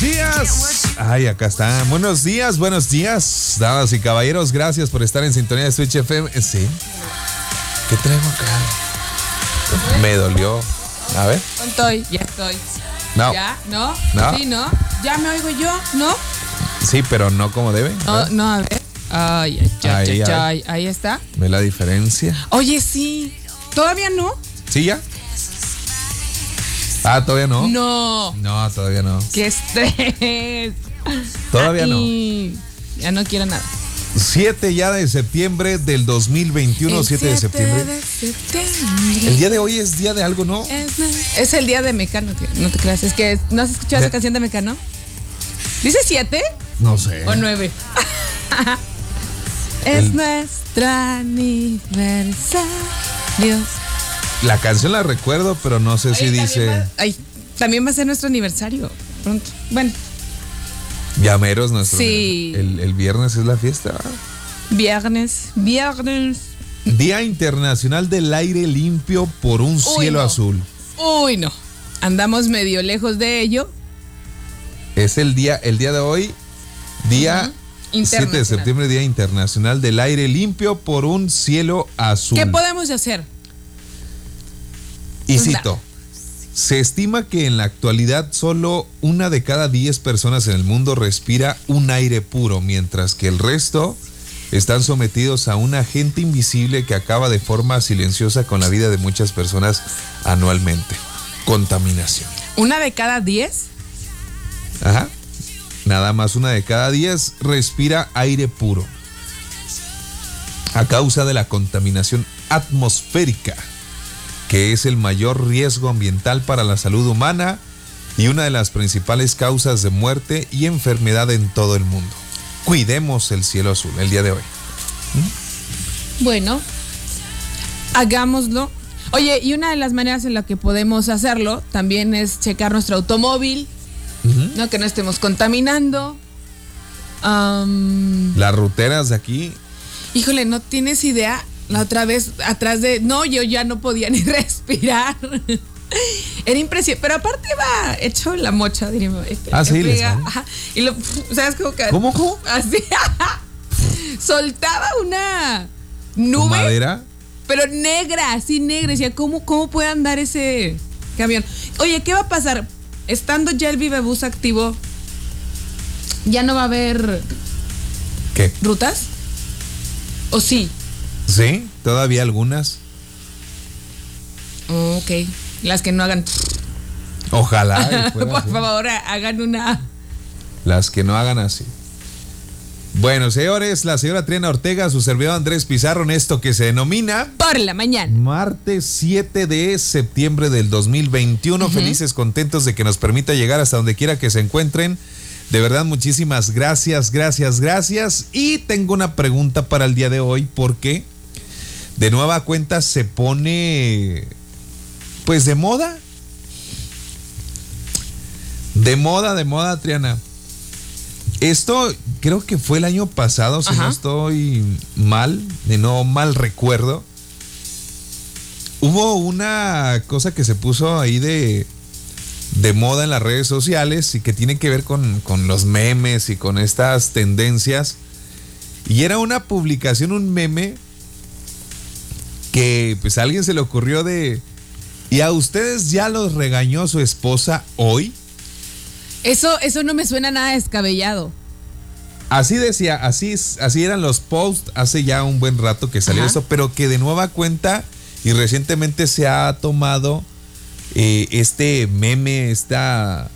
buenos días. Ay, acá está. Buenos días, buenos días, damas y caballeros. Gracias por estar en sintonía de Switch FM. Eh, Sí. ¿Qué traigo acá? Me dolió. A ver. Estoy, ya estoy. No. ¿Ya? ¿No? No. Sí, ¿no? ¿Ya me oigo yo? ¿No? Sí, pero no como debe. No, no, a ver. Ay, ay, ay, Ahí, ahí. ay. Ahí está. ¿Ve la diferencia? Oye, sí. ¿Todavía no? ¿Sí ya? Ah, todavía no. No. No, todavía no. ¡Qué estrés! Todavía no. Ay, Ya no quiero nada. 7 ya de septiembre del 2021, El 7 de septiembre. de septiembre. El día de hoy es día de algo, ¿no? Es, es el día de Mecano, no te creas. Es que, ¿no has escuchado esa canción de Mecano? ¿Dice siete No sé. o nueve? es El- nuestro aniversario. La canción la recuerdo, pero no sé si dice va, ay, también va a ser nuestro aniversario pronto. Bueno, Llameros nuestro. Sí. El, el viernes es la fiesta. viernes, viernes. Día Internacional del Aire Limpio por un cielo no. azul. Uy, no. Andamos medio lejos de ello. Es el día, el día de hoy, día Ujú. 7 de septiembre, Día Internacional del Aire Limpio por un cielo azul. ¿Qué podemos hacer? Y cito, se estima que en la actualidad solo una de cada 10 personas en el mundo respira un aire puro, mientras que el resto están sometidos a un agente invisible que acaba de forma silenciosa con la vida de muchas personas anualmente. Contaminación. ¿Una de cada diez? Ajá. Nada más una de cada 10 respira aire puro. A causa de la contaminación atmosférica, que es el mayor riesgo ambiental para la salud humana y una de las principales causas de muerte y enfermedad en todo el mundo. Cuidemos el cielo azul el día de hoy. Bueno, hagámoslo. Oye, y una de las maneras en la que podemos hacerlo también es checar nuestro automóvil, ¿no? Que no estemos contaminando. Am, Las ruteras de aquí, híjole, no tienes idea. La otra vez atrás de. No, yo ya no podía ni respirar. Era impresionante. Pero aparte va hecho la mocha, diríamos. Este, Ah, sí, les ajá, Y lo. ¿Sabes cómo que? ¿Cómo, cómo? Así. Soltaba una nube. madera. Pero negra, así negra. Decía, ¿cómo, ¿cómo puede andar ese camión? Oye, ¿qué va a pasar? Estando ya el Vivebus activo, ¿ya no va a haber ¿Qué? rutas? ¿O sí? Sí, todavía algunas. Oh, ok. Las que no hagan. Ojalá. Por así. favor, hagan una. Las que no hagan así. Bueno, señores, la señora Triana Ortega, su servidor Andrés Pizarro, en esto que se denomina Por la mañana. martes 7 de septiembre del 2021. Felices, contentos de que nos permita llegar hasta donde quiera que se encuentren. De verdad, muchísimas gracias, gracias, gracias. Y tengo una pregunta para el día de hoy, porque de nueva cuenta se pone, pues, de moda. De moda, de moda, Triana. Esto creo que fue el año pasado, si Ajá. no estoy mal, de no mal recuerdo. Hubo una cosa que se puso ahí de, de moda en las redes sociales y que tiene que ver con, con los memes y con estas tendencias. Y era una publicación, un meme, que pues a alguien se le ocurrió de... ¿Y a ustedes ya los regañó su esposa hoy? Eso, eso no me suena nada descabellado. Así decía, así, así eran los posts hace ya un buen rato que salió Ajá. esto, pero que de nueva cuenta y recientemente se ha tomado eh, este meme, esta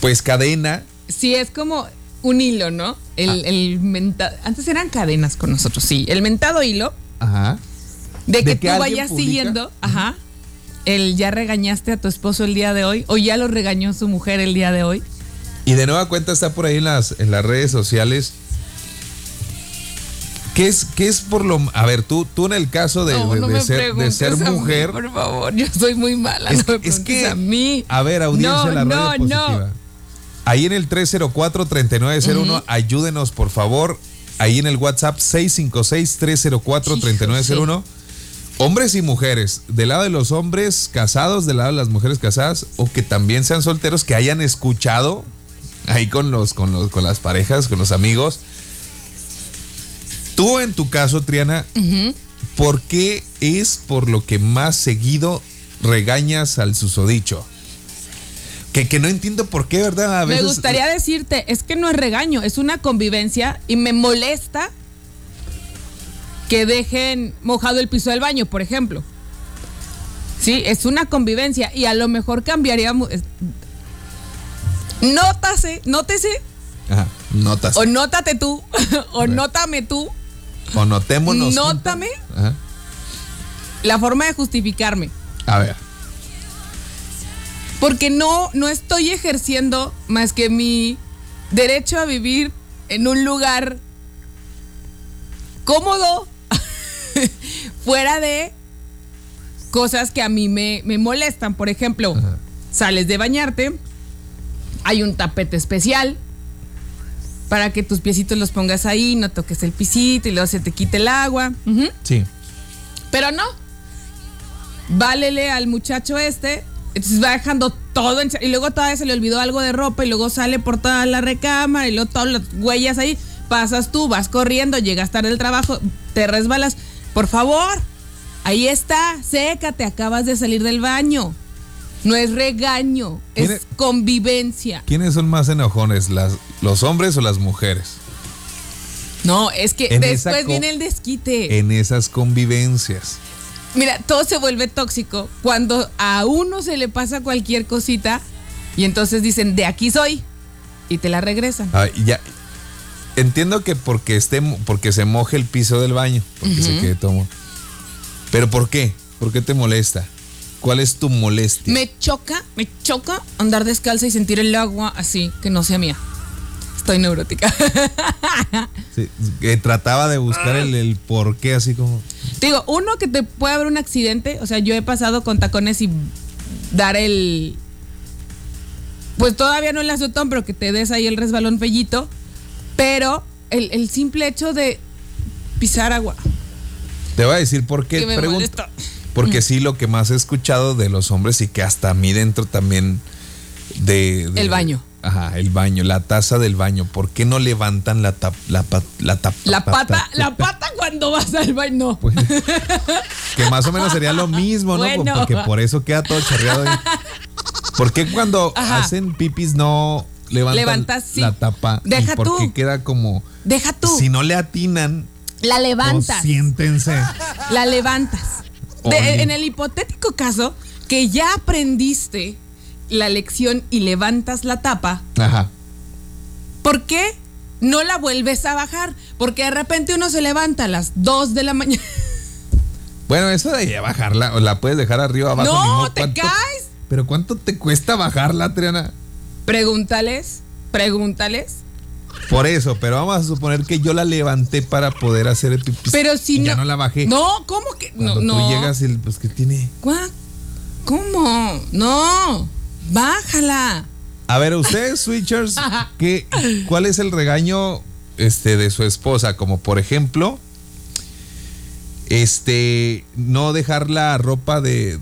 pues cadena. Sí, es como un hilo, ¿no? El, Ah. el menta- Antes eran cadenas con nosotros, sí. El mentado hilo Ajá. De que ¿De que tú vayas publica? siguiendo, ajá. El ya regañaste a tu esposo el día de hoy o ya lo regañó su mujer el día de hoy. Y de nueva cuenta está por ahí en las, en las redes sociales. ¿Qué es, qué es por lo... A ver, tú, tú en el caso de, no, de- no de ser, de ser a mí, mujer... por favor, yo soy muy mala, Es no me que- es preguntes que- a mí. A ver, audiencia de la No, radio no, positiva. no. Ahí en el 304-3901, ayúdenos por favor. Ahí en el WhatsApp 656-304-3901. Hombres y mujeres, del lado de los hombres casados, del lado de las mujeres casadas, o que también sean solteros, que hayan escuchado ahí con los, con los, con las parejas, con los amigos. Tú en tu caso, Triana, ¿por qué es por lo que más seguido regañas al susodicho? Que, que no entiendo por qué, ¿verdad? A veces, Me gustaría decirte, es que no es regaño, es una convivencia y me molesta que dejen mojado el piso del baño, por ejemplo. Sí, es una convivencia y a lo mejor cambiaríamos. Nótase, nótese, Ajá, notas. o nótate tú, o nótame tú, O notémonos. nótame Ajá. la forma de justificarme. A ver. Porque no, no estoy ejerciendo más que mi derecho a vivir en un lugar cómodo, fuera de cosas que a mí me, me molestan. Por ejemplo, Ajá. sales de bañarte, hay un tapete especial para que tus piecitos los pongas ahí, no toques el pisito y luego se te quite el agua. Sí. Pero no. Válele al muchacho este. Entonces va dejando todo en- y luego todavía se le olvidó algo de ropa y luego sale por toda la recámara y luego todas las huellas ahí. Pasas tú, vas corriendo, llegas tarde del trabajo, te resbalas. Por favor, ahí está, sécate, acabas de salir del baño. No es regaño, es convivencia. ¿Quiénes son más enojones, las, los hombres o las mujeres? No, es que En después viene el desquite. En esas convivencias. Mira, todo se vuelve tóxico cuando a uno se le pasa cualquier cosita y entonces dicen, de aquí soy, y te la regresan. Ah, ya. Entiendo que porque esté porque se moje el piso del baño, porque se quede todo. Pero ¿por qué? ¿Por qué te molesta? ¿Cuál es tu molestia? Me choca, me choca andar descalza y sentir el agua así, que no sea mía. Estoy neurótica. Sí, trataba de buscar el, el por qué así como. Te digo, uno que te puede haber un accidente, o sea, yo he pasado con tacones y dar el... Pues todavía no el azotón, pero que te des ahí el resbalón fellito. Pero el, el simple hecho de pisar agua. Te voy a decir por qué Que molesta. Porque sí, lo que más he escuchado de los hombres y que hasta a mí dentro también de, de- El baño. Ajá, el baño, la taza del baño. ¿Por qué no levantan la tap, la, pa- la tap- La pa- pata, la pata cuando vas al baño. No. Pues, que más o menos sería lo mismo, ¿no? Bueno. Porque por eso queda todo chorreado ahí. ¿Por qué cuando Ajá. hacen pipis no levantan Levantas, sí. la tapa? Deja ¿Y por tú. qué queda como Deja tú. si no le atinan? la levantas. siéntense. La levantas. De- en el hipotético caso que ya aprendiste la lección y levantas la tapa, Ajá. ¿por qué no la vuelves a bajar? Porque de repente uno se levanta a las 2 de la mañana. Bueno, eso de bajarla, o la puedes dejar arriba abajo. No, te ¿Cuánto- caes. Pero ¿cuánto te cuesta bajarla, Triana? Pregúntales, pregúntales. Por eso, pero vamos a suponer que yo la levanté para poder hacer el pipí. Pero si no. ya no la bajé. No, ¿cómo que? Cuando no, tú no. llegas y el- pues que tiene. Guau, ¿Cómo? No. Bájala. A ver, ustedes, switchers, ¿qué, ¿cuál es el regaño este, de su esposa? Como por ejemplo, este, no dejar la ropa de.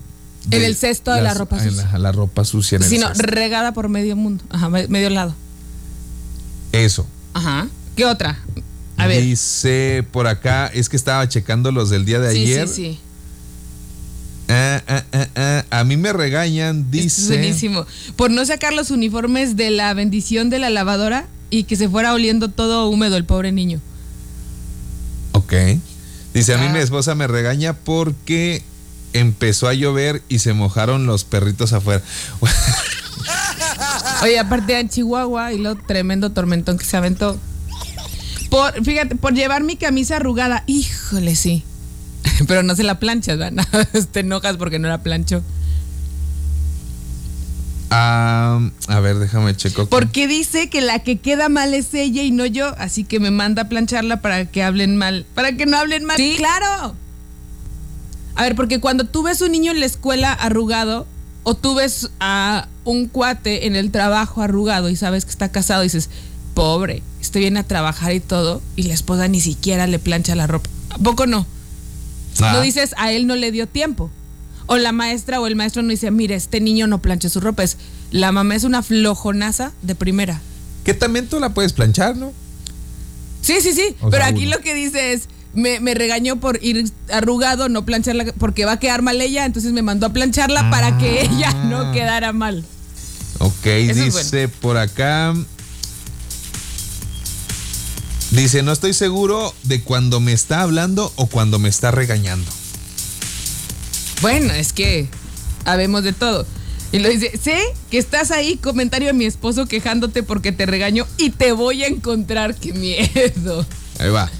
De En el cesto de la ropa en sucia. La, la ropa sucia en el Sino cesto. regada por medio mundo. Ajá, me- medio lado. Eso. Ajá. ¿Qué otra? A ver. Dice por acá, es que estaba checando los del día de Sí, ayer. sí, sí. Ah, ah, ah, ah, A mí me regañan, Esto es dice. buenísimo. Por no sacar los uniformes de la bendición de la lavadora y que se fuera oliendo todo húmedo el pobre niño. Ok. Dice, a mí mi esposa me regaña porque empezó a llover y se mojaron los perritos afuera. Oye, aparte en Chihuahua y lo tremendo tormentón que se aventó. Por, fíjate, por llevar mi camisa arrugada. Híjole, sí. Pero no se la planchas, ¿verdad? Te enojas porque no la plancho. Ah, a ver, déjame checo. Porque dice que la que queda mal es ella y no yo, así que me manda a plancharla para que hablen mal, para que no hablen mal. Sí, claro. A ver, porque cuando tú ves un niño en la escuela arrugado o tú ves a un cuate en el trabajo arrugado y sabes que está casado, dices, pobre, este viene a trabajar y todo y la esposa ni siquiera le plancha la ropa. ¿A poco no? Ah. No dices, a él no le dio tiempo. O la maestra o el maestro no dice, mire, este niño no planche su ropa. Es, la mamá es una flojonaza de primera. Que también tú la puedes planchar, ¿no? Sí, sí, sí. O pero aquí uno. lo que dice es, me, me regañó por ir arrugado, no plancharla, porque va a quedar mal ella, entonces me mandó a plancharla para que ella no quedara mal. Ok, dice por acá. Dice, no estoy seguro de cuando me está hablando o cuando me está regañando. Bueno, es que habemos de todo. Y lo dice, sé que estás ahí, comentario de mi esposo quejándote porque te regaño y te voy a encontrar, qué miedo. Ahí va.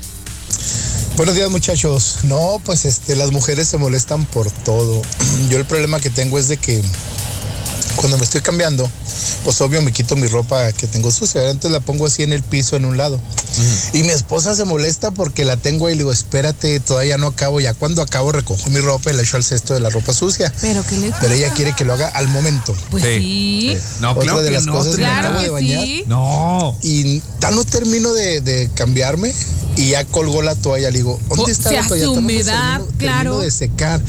Buenos días muchachos. No, pues este, las mujeres se molestan por todo. Yo el problema que tengo es de que cuando me estoy cambiando, pues obvio me quito mi ropa que tengo sucia. Antes la pongo así en el piso en un lado. Y mi esposa se molesta porque la tengo ahí y le digo, espérate, todavía no acabo. Ya cuando acabo recojo mi ropa y la echo al cesto de la ropa sucia. Pero que le Pero ella quiere que lo haga al momento. Pues Sí. sí. No, Otra claro de que las no. cosas que Triana. Claro acabo de que bañar. sí. No. Y ya no termino de, de cambiarme y ya colgó la toalla. Le digo, ¿dónde está se la toalla? humedad, claro. de secar.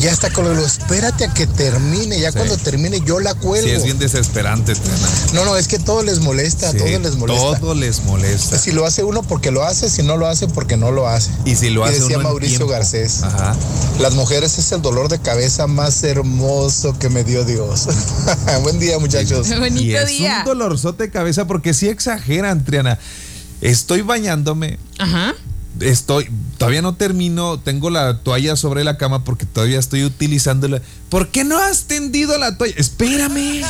Ya está digo, espérate a que termine. Ya Sí. cuando termine yo la cuelgo. Sí, es bien desesperante, Triana. No, no, es que todo les molesta, Sí, todo les molesta. Todo les molesta. Si lo hace uno porque lo hace, si no lo hace porque no lo hace. Y si lo Y hace decía uno en Mauricio tiempo. Garcés. Ajá. Las mujeres es el dolor de cabeza más hermoso que me dio Dios. Buen día, muchachos. Qué bonito y es día. un dolorzote de cabeza porque sí exageran, Triana. Estoy bañándome, Ajá. estoy, todavía no termino, tengo la toalla sobre la cama porque todavía estoy utilizándola. ¿Por qué no has tendido la toalla? Espérame.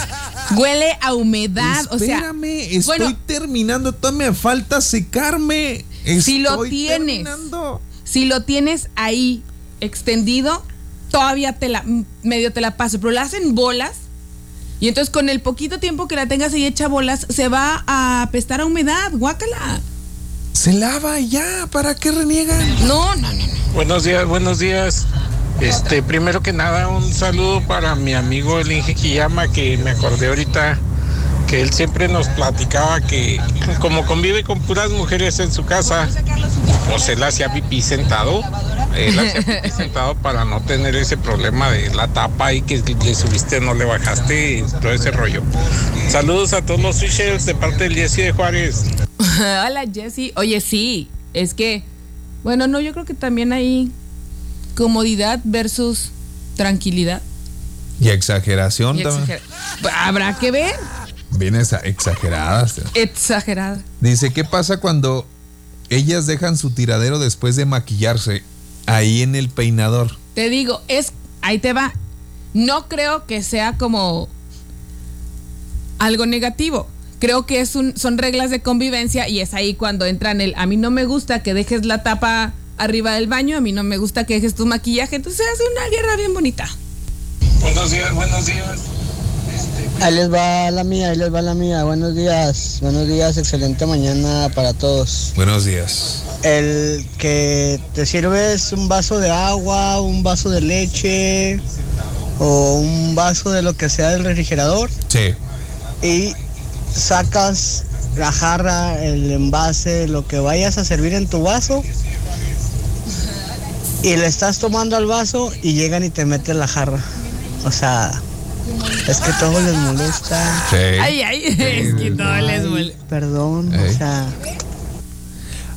Huele a humedad, o sea, Espérame, estoy bueno. terminando, todavía me falta secarme. Si lo Estoy tienes. terminando. si lo tienes ahí extendido, todavía te la medio te la paso, pero la hacen bolas. Y entonces con el poquito tiempo que la tengas ahí hecha bolas, se va a apestar a humedad, guácala. Se lava ya, ¿para qué reniegan? No, no, no, no. Buenos días, buenos días. Este, primero que nada, un saludo para mi amigo el Inge Quiyama, que me acordé ahorita que él siempre nos platicaba que como convive con puras mujeres en su casa, pues él hacía pipí sentado. Él hacía pipí sentado para no tener ese problema de la tapa y que le subiste, no le bajaste, y todo ese rollo. Saludos a todos los switchers de parte del Jesse de Juárez. Hola, Jessy. Oye, sí, es que, bueno, no, yo creo que también hay comodidad versus tranquilidad. Y exageración Y también. exagera- Habrá que ver. Vienes a exageradas. Exagerada. Dice, ¿qué pasa cuando ellas dejan su tiradero después de maquillarse ahí en el peinador? Te digo, es, ahí te va. No creo que sea como algo negativo. Creo que es un, son reglas de convivencia y es ahí cuando entran el, a mí no me gusta que dejes la tapa arriba del baño, a mí no me gusta que dejes tu maquillaje, entonces se hace una guerra bien bonita. Buenos días, buenos días. Ahí les va la mía, ahí les va la mía. Buenos días, buenos días, excelente mañana para todos. Buenos días. El que te sirves un vaso de agua, un vaso de leche o un vaso de lo que sea del refrigerador Sí. y sacas la jarra, el envase, lo que vayas a servir en tu vaso y le estás tomando al vaso y llegan y te meten la jarra. O sea, es que todo les molesta. Sí. Ay, ay, es que todo les vuelve. Perdón, o sea,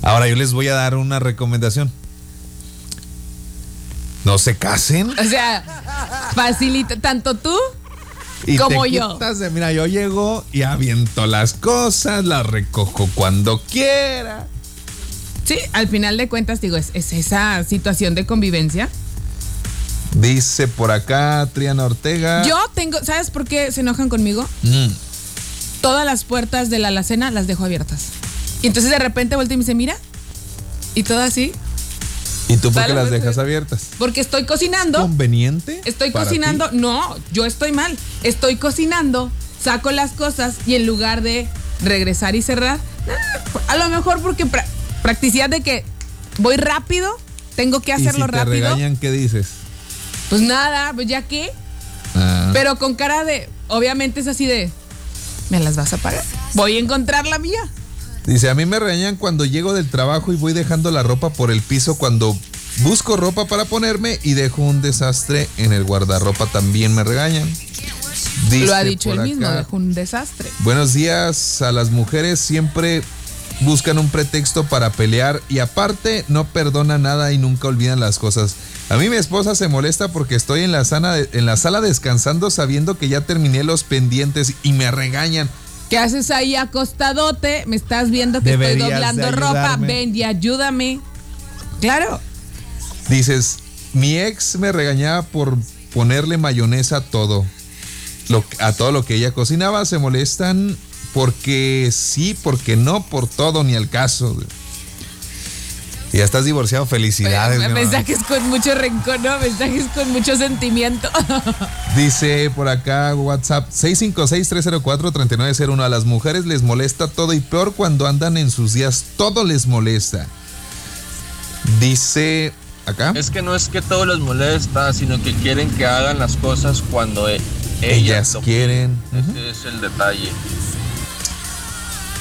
Ahora yo les voy a dar una recomendación. No se casen O sea, facilita, tanto tú y Como te yo. de, mira, yo llego y aviento las cosas, las recojo cuando quiera. Sí, al final de cuentas, digo, es, es esa situación de convivencia. Dice por acá Triana Ortega. Yo tengo, ¿sabes por qué se enojan conmigo? Mm, Todas las puertas de la alacena las dejo abiertas. Y entonces de repente vuelto y me dice, mira. Y todo así. ¿Y tú por qué las dejas abiertas? Porque estoy cocinando. ¿Conveniente? Estoy para cocinando. ti? No, yo estoy mal. Estoy cocinando, saco las cosas y en lugar de regresar y cerrar, ah, a lo mejor porque pra- practicidad de que voy rápido, tengo que ¿Y hacerlo si te rápido. regañan, ¿qué dices? Pues nada, pues ya que. Ah, Pero con cara de, obviamente es así de, ¿me las vas a pagar? Voy a encontrar la mía. Dice, a mí me regañan cuando llego del trabajo y voy dejando la ropa por el piso cuando busco ropa para ponerme y dejo un desastre en el guardarropa, también me regañan. Dice Lo ha dicho él mismo, dejó un desastre. Buenos días a las mujeres, siempre buscan un pretexto para pelear y aparte no perdona nada y nunca olvidan las cosas. A mí mi esposa se molesta porque estoy en la, sana- en la sala descansando sabiendo que ya terminé los pendientes y me regañan. ¿Qué haces ahí acostadote? Me estás viendo que Deberías estoy doblando de ropa. Ven y ayúdame. Claro. Dices, mi ex me regañaba por ponerle mayonesa a todo. Lo- a todo lo que ella cocinaba. Se molestan porque sí, porque no, por todo, ni al caso. Y ya estás divorciado, felicidades. Mensajes con mucho rencor, ¿no? Mensajes con mucho sentimiento. Dice por acá WhatsApp 656-304-3901. A las mujeres les molesta todo y peor cuando andan en sus días. Todo les molesta. Dice acá. Es que no es que todo les molesta, sino que quieren que hagan las cosas cuando e- ellas, Ellas quieren. Ese es el detalle.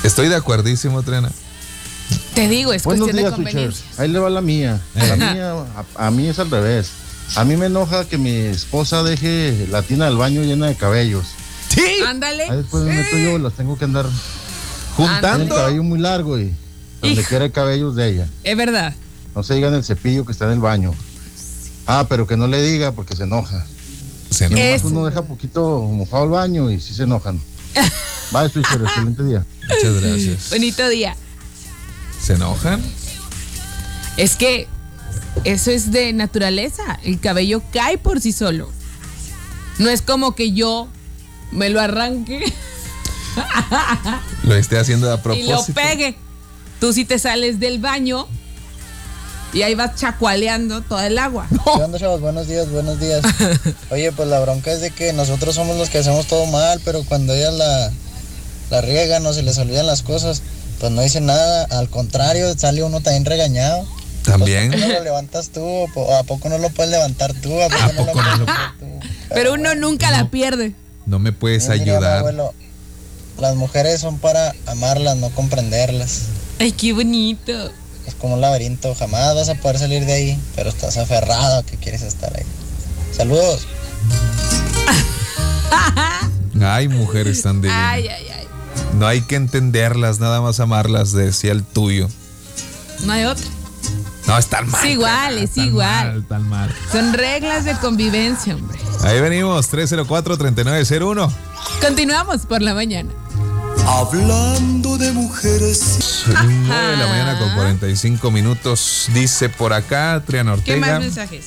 Estoy de acuerdísimo, Triana. Te digo, es Buenos cuestión de días, conveniencia. Switchers. Ahí le va la mía. La mía, a, a mí es al revés. A mí me enoja que mi esposa deje la tina del baño llena de cabellos. Sí. Ándale. Ahí después me meto yo, las tengo que andar. Tiene el Juntando. cabello muy largo y donde Hijo. quiera hay cabellos de ella. Es verdad. No se diga en el cepillo que está en el baño. Ah, pero que no le diga porque se enoja. Se enoja. Eso. uno deja poquito mojado el baño y sí se enojan. Bye, Switcher, excelente día. Muchas gracias. Bonito día. ¿Se enojan? Es que eso es de naturaleza. El cabello cae por sí solo. No es como que yo me lo arranque Lo esté haciendo a y lo propósito. pegue. Tú sí te sales del baño y ahí vas chacualeando toda el agua. ¿Qué onda, chavos? Buenos días, buenos días. Oye, pues la bronca es de que nosotros somos los que hacemos todo mal, pero cuando ellas la, la riegan o se les olvidan las cosas, pues no dicen nada. Al contrario, sale uno también regañado. También. ¿No lo levantas tú? ¿O po- ¿A poco no lo puedes levantar tú? ¿A poco, ¿A no poco no lo lo- tú? Pero uno nunca la pierde. No me puedes ayudar. abuelo, las mujeres son para amarlas, no comprenderlas. Ay, qué bonito. Es como un laberinto, jamás vas a poder salir de ahí, pero estás aferrado a que quieres estar ahí. Saludos. Ay, mujeres tan divinas. Ay, ay, ay. No hay que entenderlas, nada más amarlas, decía el tuyo. No hay otra. No, es tan mal. Es igual, es tan igual. mal, tan mal. Son reglas de convivencia, hombre. Ahí venimos, 304-3901. Continuamos por la mañana. Hablando de mujeres. 9 de la mañana con 45 minutos. Dice por acá, Triana ¿Qué Ortega. más mensajes?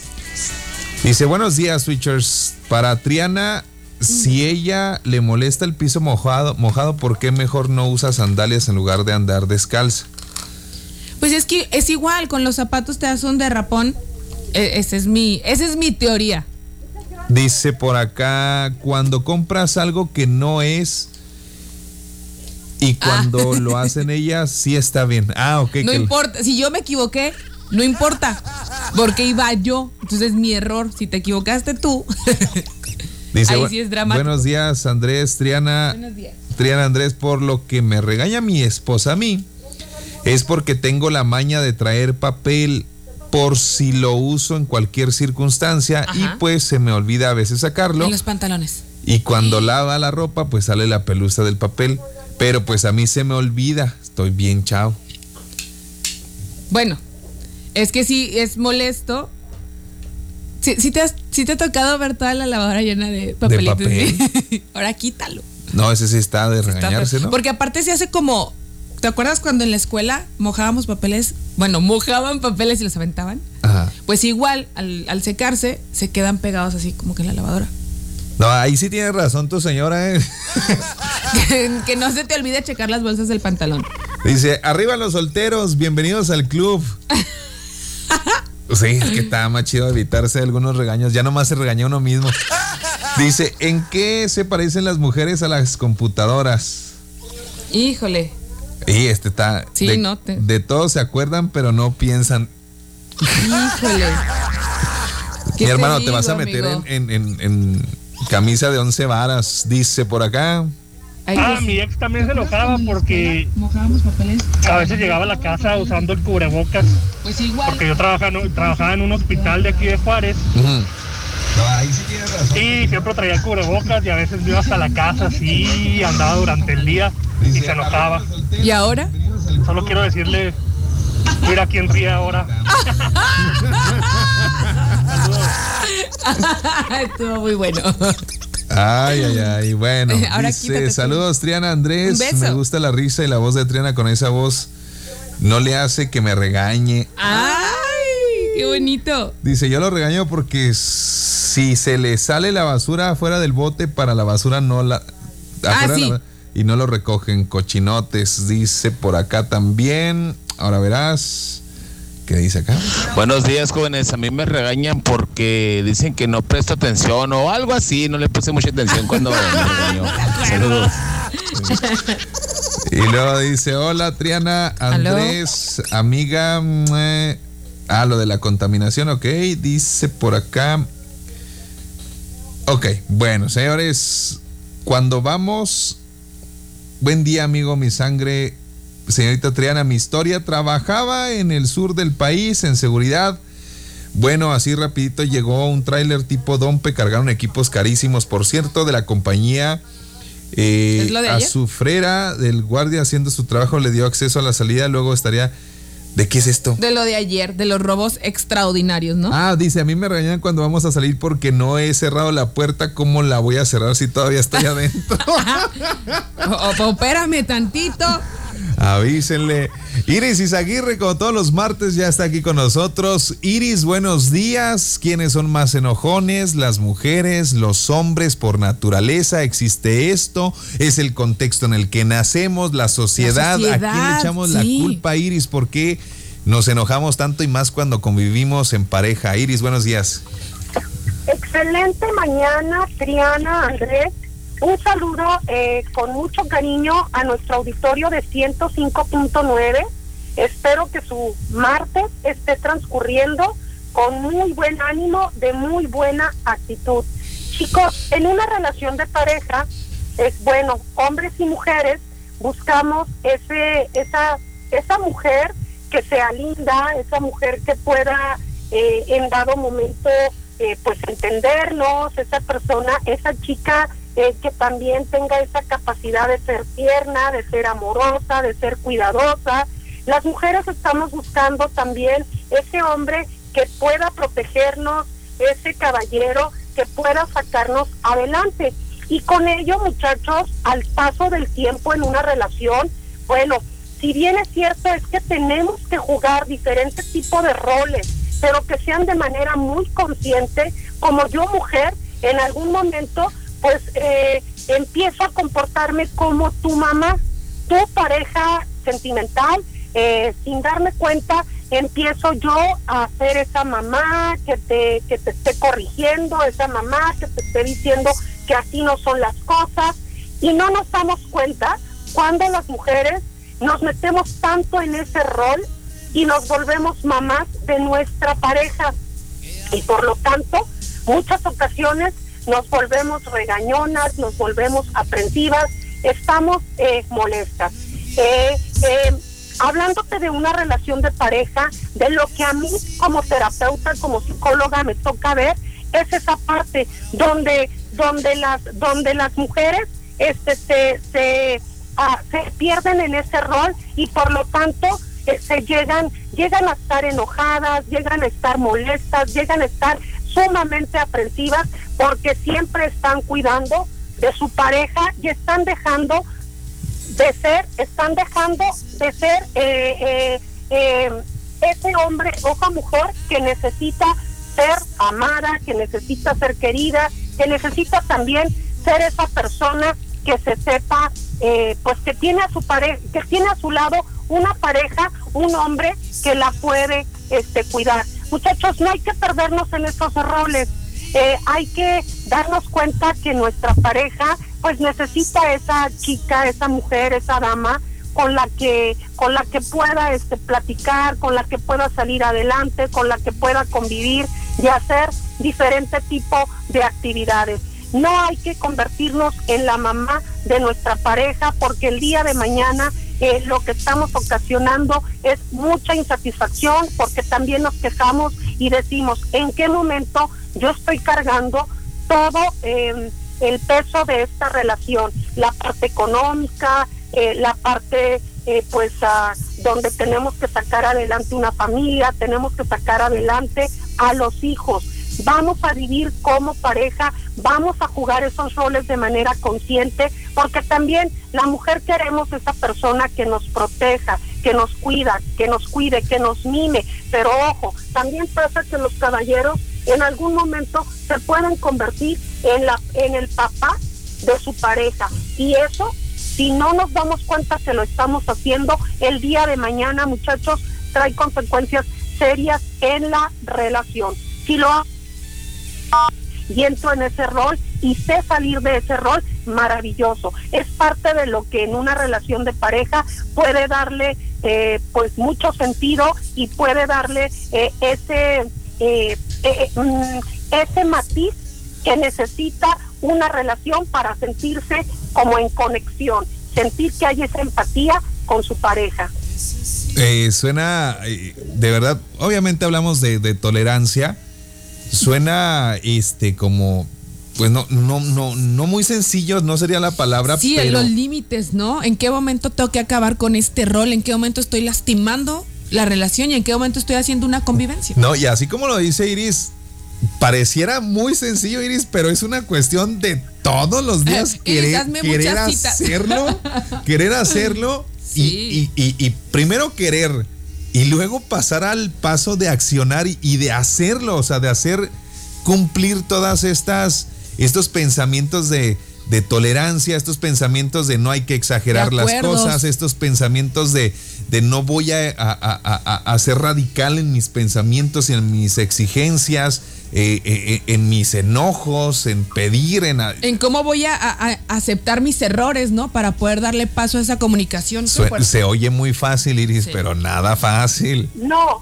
Dice, buenos días, Switchers. Para Triana, si ella le molesta el piso mojado, mojado, ¿por qué mejor no usa sandalias en lugar de andar descalza? Pues es que es igual, con los zapatos te das un derrapón. E- Esa es mi, esa es mi teoría. Dice por acá, cuando compras algo que no es y cuando lo hacen ellas, sí está bien. Ah, ok. No importa, si yo me equivoqué, no importa, porque iba yo. Entonces es mi error. Si te equivocaste tú. Dice, Ahí "Bu- sí es dramático. Buenos días, Andrés, Triana. Buenos días. Triana Andrés, por lo que me regaña mi esposa a mí, es porque tengo la maña de traer papel por si lo uso en cualquier circunstancia Ajá. y pues se me olvida a veces sacarlo En los pantalones. y cuando lava la ropa pues sale la pelusa del papel, pero pues a mí se me olvida, estoy bien chao. Bueno, es que sí es molesto. Sí, sí te, has- sí te ha tocado ver toda la lavadora llena de papelitos. papel. ¿sí? Ahora quítalo. No, ese sí está de regañarse. ¿no? Porque aparte se hace como. ¿Te acuerdas cuando en la escuela mojábamos papeles? Bueno, mojaban papeles y los aventaban. Ajá. Pues igual, al, al secarse, se quedan pegados así como que en la lavadora. No, ahí sí tiene razón tu señora, ¿eh? que, que no se te olvide checar las bolsas del pantalón. Dice, arriba los solteros, bienvenidos al club. Sí, es que está más chido evitarse algunos regaños. Ya nomás se regaña uno mismo. Dice, ¿en qué se parecen las mujeres a las computadoras? Híjole. Y este está... Sí, de, no te- de todo se acuerdan, pero no piensan. Híjole. ¿Qué Mi hermano, te, digo, vas a meter en, en- en- en camisa de once varas. Dice por acá. Ah, mi ex también se enojaba porque Mojábamos papeles. a veces llegaba a la casa usando el cubrebocas Pues igual. Porque yo trabajaba, en un- trabajaba en un hospital de aquí de Juárez Ujú. y siempre traía cubrebocas y a veces iba hasta la casa así, andaba durante el día y se enojaba. ¿Y ahora? Solo quiero decirle, mira quién ríe ahora. Estuvo muy bueno. Ay, ay, ay. Bueno, Ahora dice, saludos Triana Andrés. Un beso. Me gusta la risa y la voz de Triana con esa voz. No le hace que me regañe. ¡Ay! ¡Qué bonito! Dice, yo lo regaño porque si se le sale la basura afuera del bote, para la basura no la... sí. la- y no lo recogen cochinotes, dice por acá también. Ahora verás. ¿Qué dice acá? Buenos días, jóvenes. A mí me regañan porque dicen que no presto atención o algo así. No le puse mucha atención cuando me regañó. Saludos. Y luego dice, hola Triana, Andrés, amiga. eh, ah, lo de la contaminación, ok. Dice por acá. Ok, bueno, señores, cuando vamos... Buen día, amigo, mi sangre. Señorita Triana, mi historia. Trabajaba en el sur del país en seguridad. Bueno, así rapidito llegó un tráiler tipo Dompe, cargaron equipos carísimos, por cierto, de la compañía. Eh, ¿Es lo de a ayer? su frera del guardia haciendo su trabajo le dio acceso a la salida, luego estaría... ¿De qué es esto? De lo de ayer, de los robos extraordinarios, ¿no? Ah, dice, a mí me regañan cuando vamos a salir porque no he cerrado la puerta, ¿cómo la voy a cerrar si todavía estoy adentro? O, tantito. Avísenle. Iris Izaguirre, como todos los martes, ya está aquí con nosotros. Iris, buenos días. ¿Quiénes son más enojones? ¿Las mujeres? ¿Los hombres por naturaleza? ¿Existe esto? ¿Es el contexto en el que nacemos? ¿La sociedad? ¿A quién le echamos sí. la culpa, Iris? ¿Por qué nos enojamos tanto y más cuando convivimos en pareja? Iris, buenos días. Excelente mañana, Triana, Andrés. Un saludo eh, con mucho cariño a nuestro auditorio de 105.9. Espero que su martes esté transcurriendo con muy buen ánimo, de muy buena actitud. Chicos, en una relación de pareja, es bueno, hombres y mujeres, buscamos ese, esa, esa mujer que sea linda, esa mujer que pueda eh, en dado momento eh, pues entendernos, esa persona, esa chica que también tenga esa capacidad de ser tierna, de ser amorosa, de ser cuidadosa. Las mujeres estamos buscando también ese hombre que pueda protegernos, ese caballero que pueda sacarnos adelante. Y con ello, muchachos, al paso del tiempo en una relación, bueno, si bien es cierto es que tenemos que jugar diferentes tipos de roles, pero que sean de manera muy consciente, como yo mujer, en algún momento, pues eh, empiezo a comportarme como tu mamá, tu pareja sentimental, eh, sin darme cuenta, empiezo yo a ser esa mamá que te, que te esté corrigiendo, esa mamá que te esté diciendo que así no son las cosas, y no nos damos cuenta cuando las mujeres nos metemos tanto en ese rol y nos volvemos mamás de nuestra pareja. Y por lo tanto, muchas ocasiones nos volvemos regañonas, nos volvemos aprensivas, estamos eh, molestas. Eh, eh, hablándote de una relación de pareja, de lo que a mí como terapeuta, como psicóloga me toca ver, es esa parte donde, donde las, donde las mujeres este se, se, ah, se pierden en ese rol y por lo tanto se llegan, llegan a estar enojadas, llegan a estar molestas, llegan a estar sumamente aprensivas porque siempre están cuidando de su pareja y están dejando de ser, están dejando de ser eh, eh, eh, ese hombre o mujer que necesita ser amada, que necesita ser querida, que necesita también ser esa persona que se sepa, eh, pues que tiene a su pareja, que tiene a su lado una pareja, un hombre que la puede este, cuidar. Muchachos, no hay que perdernos en estos roles. Eh, hay que darnos cuenta que nuestra pareja pues necesita esa chica, esa mujer, esa dama con la que con la que pueda este platicar, con la que pueda salir adelante, con la que pueda convivir y hacer diferente tipo de actividades. No hay que convertirnos en la mamá de nuestra pareja porque el día de mañana eh, lo que estamos ocasionando es mucha insatisfacción porque también nos quejamos y decimos en qué momento yo estoy cargando todo eh, el peso de esta relación, la parte económica, eh, la parte eh, pues ah, donde tenemos que sacar adelante una familia, tenemos que sacar adelante a los hijos. Vamos a vivir como pareja, vamos a jugar esos roles de manera consciente, porque también la mujer queremos esa persona que nos proteja, que nos cuida, que nos cuide, que nos mime. Pero ojo, también pasa que los caballeros en algún momento se pueden convertir en la en el papá de su pareja y eso si no nos damos cuenta que lo estamos haciendo el día de mañana muchachos trae consecuencias serias en la relación si lo y entro en ese rol y sé salir de ese rol maravilloso es parte de lo que en una relación de pareja puede darle eh, pues mucho sentido y puede darle eh, ese eh, eh, mm, ese matiz que necesita una relación para sentirse como en conexión, sentir que hay esa empatía con su pareja. Eh, suena, eh, de verdad, obviamente hablamos de, de tolerancia. Suena este como, pues no, no, no, no muy sencillo, no sería la palabra, Sí, pero los límites, ¿no? ¿En qué momento tengo que acabar con este rol? ¿En qué momento estoy lastimando la relación y en qué momento estoy haciendo una convivencia? no, y así como lo dice Iris, pareciera muy sencillo, Iris, pero es una cuestión de todos los días querer, querer hacerlo, querer hacerlo y- y, y- y primero querer y luego pasar al paso de accionar y, de hacerlo, o sea, de hacer cumplir todas estas, estos pensamientos de, de tolerancia, estos pensamientos de no hay que exagerar las cosas, estos pensamientos de, de no voy a, a- a- a- ser radical en mis pensamientos y en mis exigencias, eh, eh, eh, en mis enojos, en pedir, en... En cómo voy a, a- a aceptar mis errores, ¿no? Para poder darle paso a esa comunicación. Se oye muy fácil, Iris, Sí. pero nada fácil. No,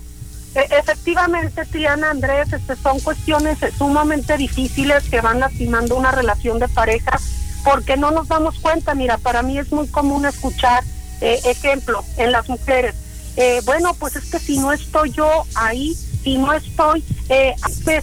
efectivamente, Triana Andrés, este, son cuestiones sumamente difíciles que van lastimando una relación de pareja porque no nos damos cuenta. Mira, para mí es muy común escuchar, eh, ejemplo, en las mujeres. eh, bueno, pues es que si no estoy yo ahí, si no estoy eh,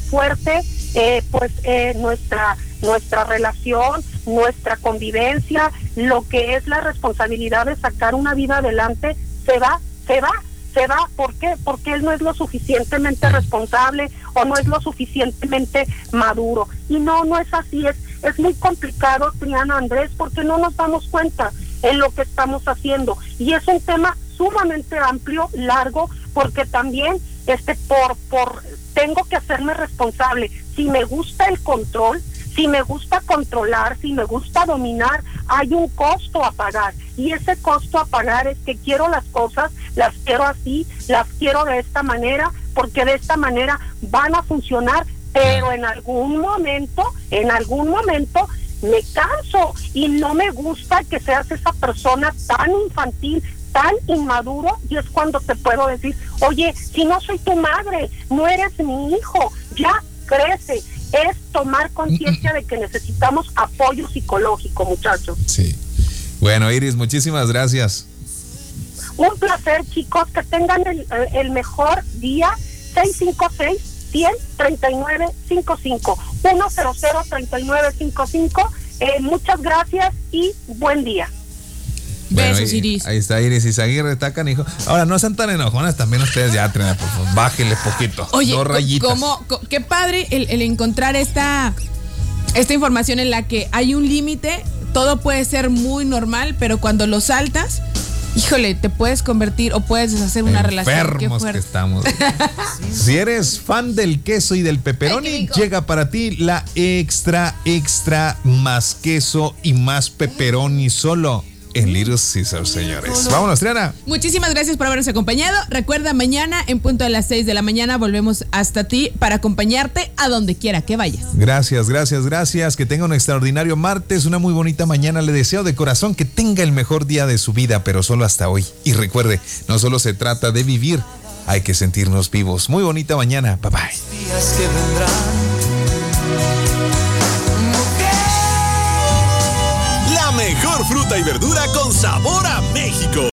fuerte, eh, pues eh, nuestra nuestra relación, nuestra convivencia, lo que es la responsabilidad de sacar una vida adelante, se va, se va, se va. ¿Por qué? Porque él no es lo suficientemente responsable o no es lo suficientemente maduro. Y no, no es así. Es, es muy complicado, Triana Andrés, porque no nos damos cuenta en lo que estamos haciendo. Y es un tema sumamente amplio, largo, porque también este por por tengo que hacerme responsable. Si me gusta el control, si me gusta controlar, si me gusta dominar, hay un costo a pagar. Y ese costo a pagar es que quiero las cosas, las quiero así, las quiero de esta manera, porque de esta manera van a funcionar, pero en algún momento, en algún momento me canso y no me gusta que seas esa persona tan infantil, tan inmaduro y es cuando te puedo decir, oye, si no soy tu madre, no eres mi hijo, ya crece. Es tomar conciencia de que necesitamos apoyo psicológico, muchachos. Sí. Bueno, Iris, muchísimas gracias. Un placer, chicos, que tengan el, el mejor día. 656 100 3955 100 3955 eh, Muchas gracias y buen día. Bueno, Besos, ahí- Iris. Ahí está Iris Izaguirre, está canijo. Ahora, no sean tan enojonas también ustedes ya, Trina, por favor. Bájenle poquito. Oye, dos co- rayitas. cómo- co- qué padre el, el encontrar esta, esta información en la que hay un límite, todo puede ser muy normal, pero cuando lo saltas, híjole, te puedes convertir o puedes deshacer una relación. Qué que estamos. si eres fan del queso y del pepperoni, llega para ti la extra, extra más queso y más pepperoni solo en Little Caesar, señores. Vámonos, Triana. Muchísimas gracias por habernos acompañado. Recuerda, mañana en punto de las 6 de la mañana volvemos hasta ti para acompañarte a donde quiera que vayas. Gracias, gracias, gracias. Que tenga un extraordinario martes, una muy bonita mañana. Le deseo de corazón que tenga el mejor día de su vida, pero solo hasta hoy. Y recuerde, no solo se trata de vivir, hay que sentirnos vivos. Muy bonita mañana. Bye bye. Fruta y verdura con sabor a México.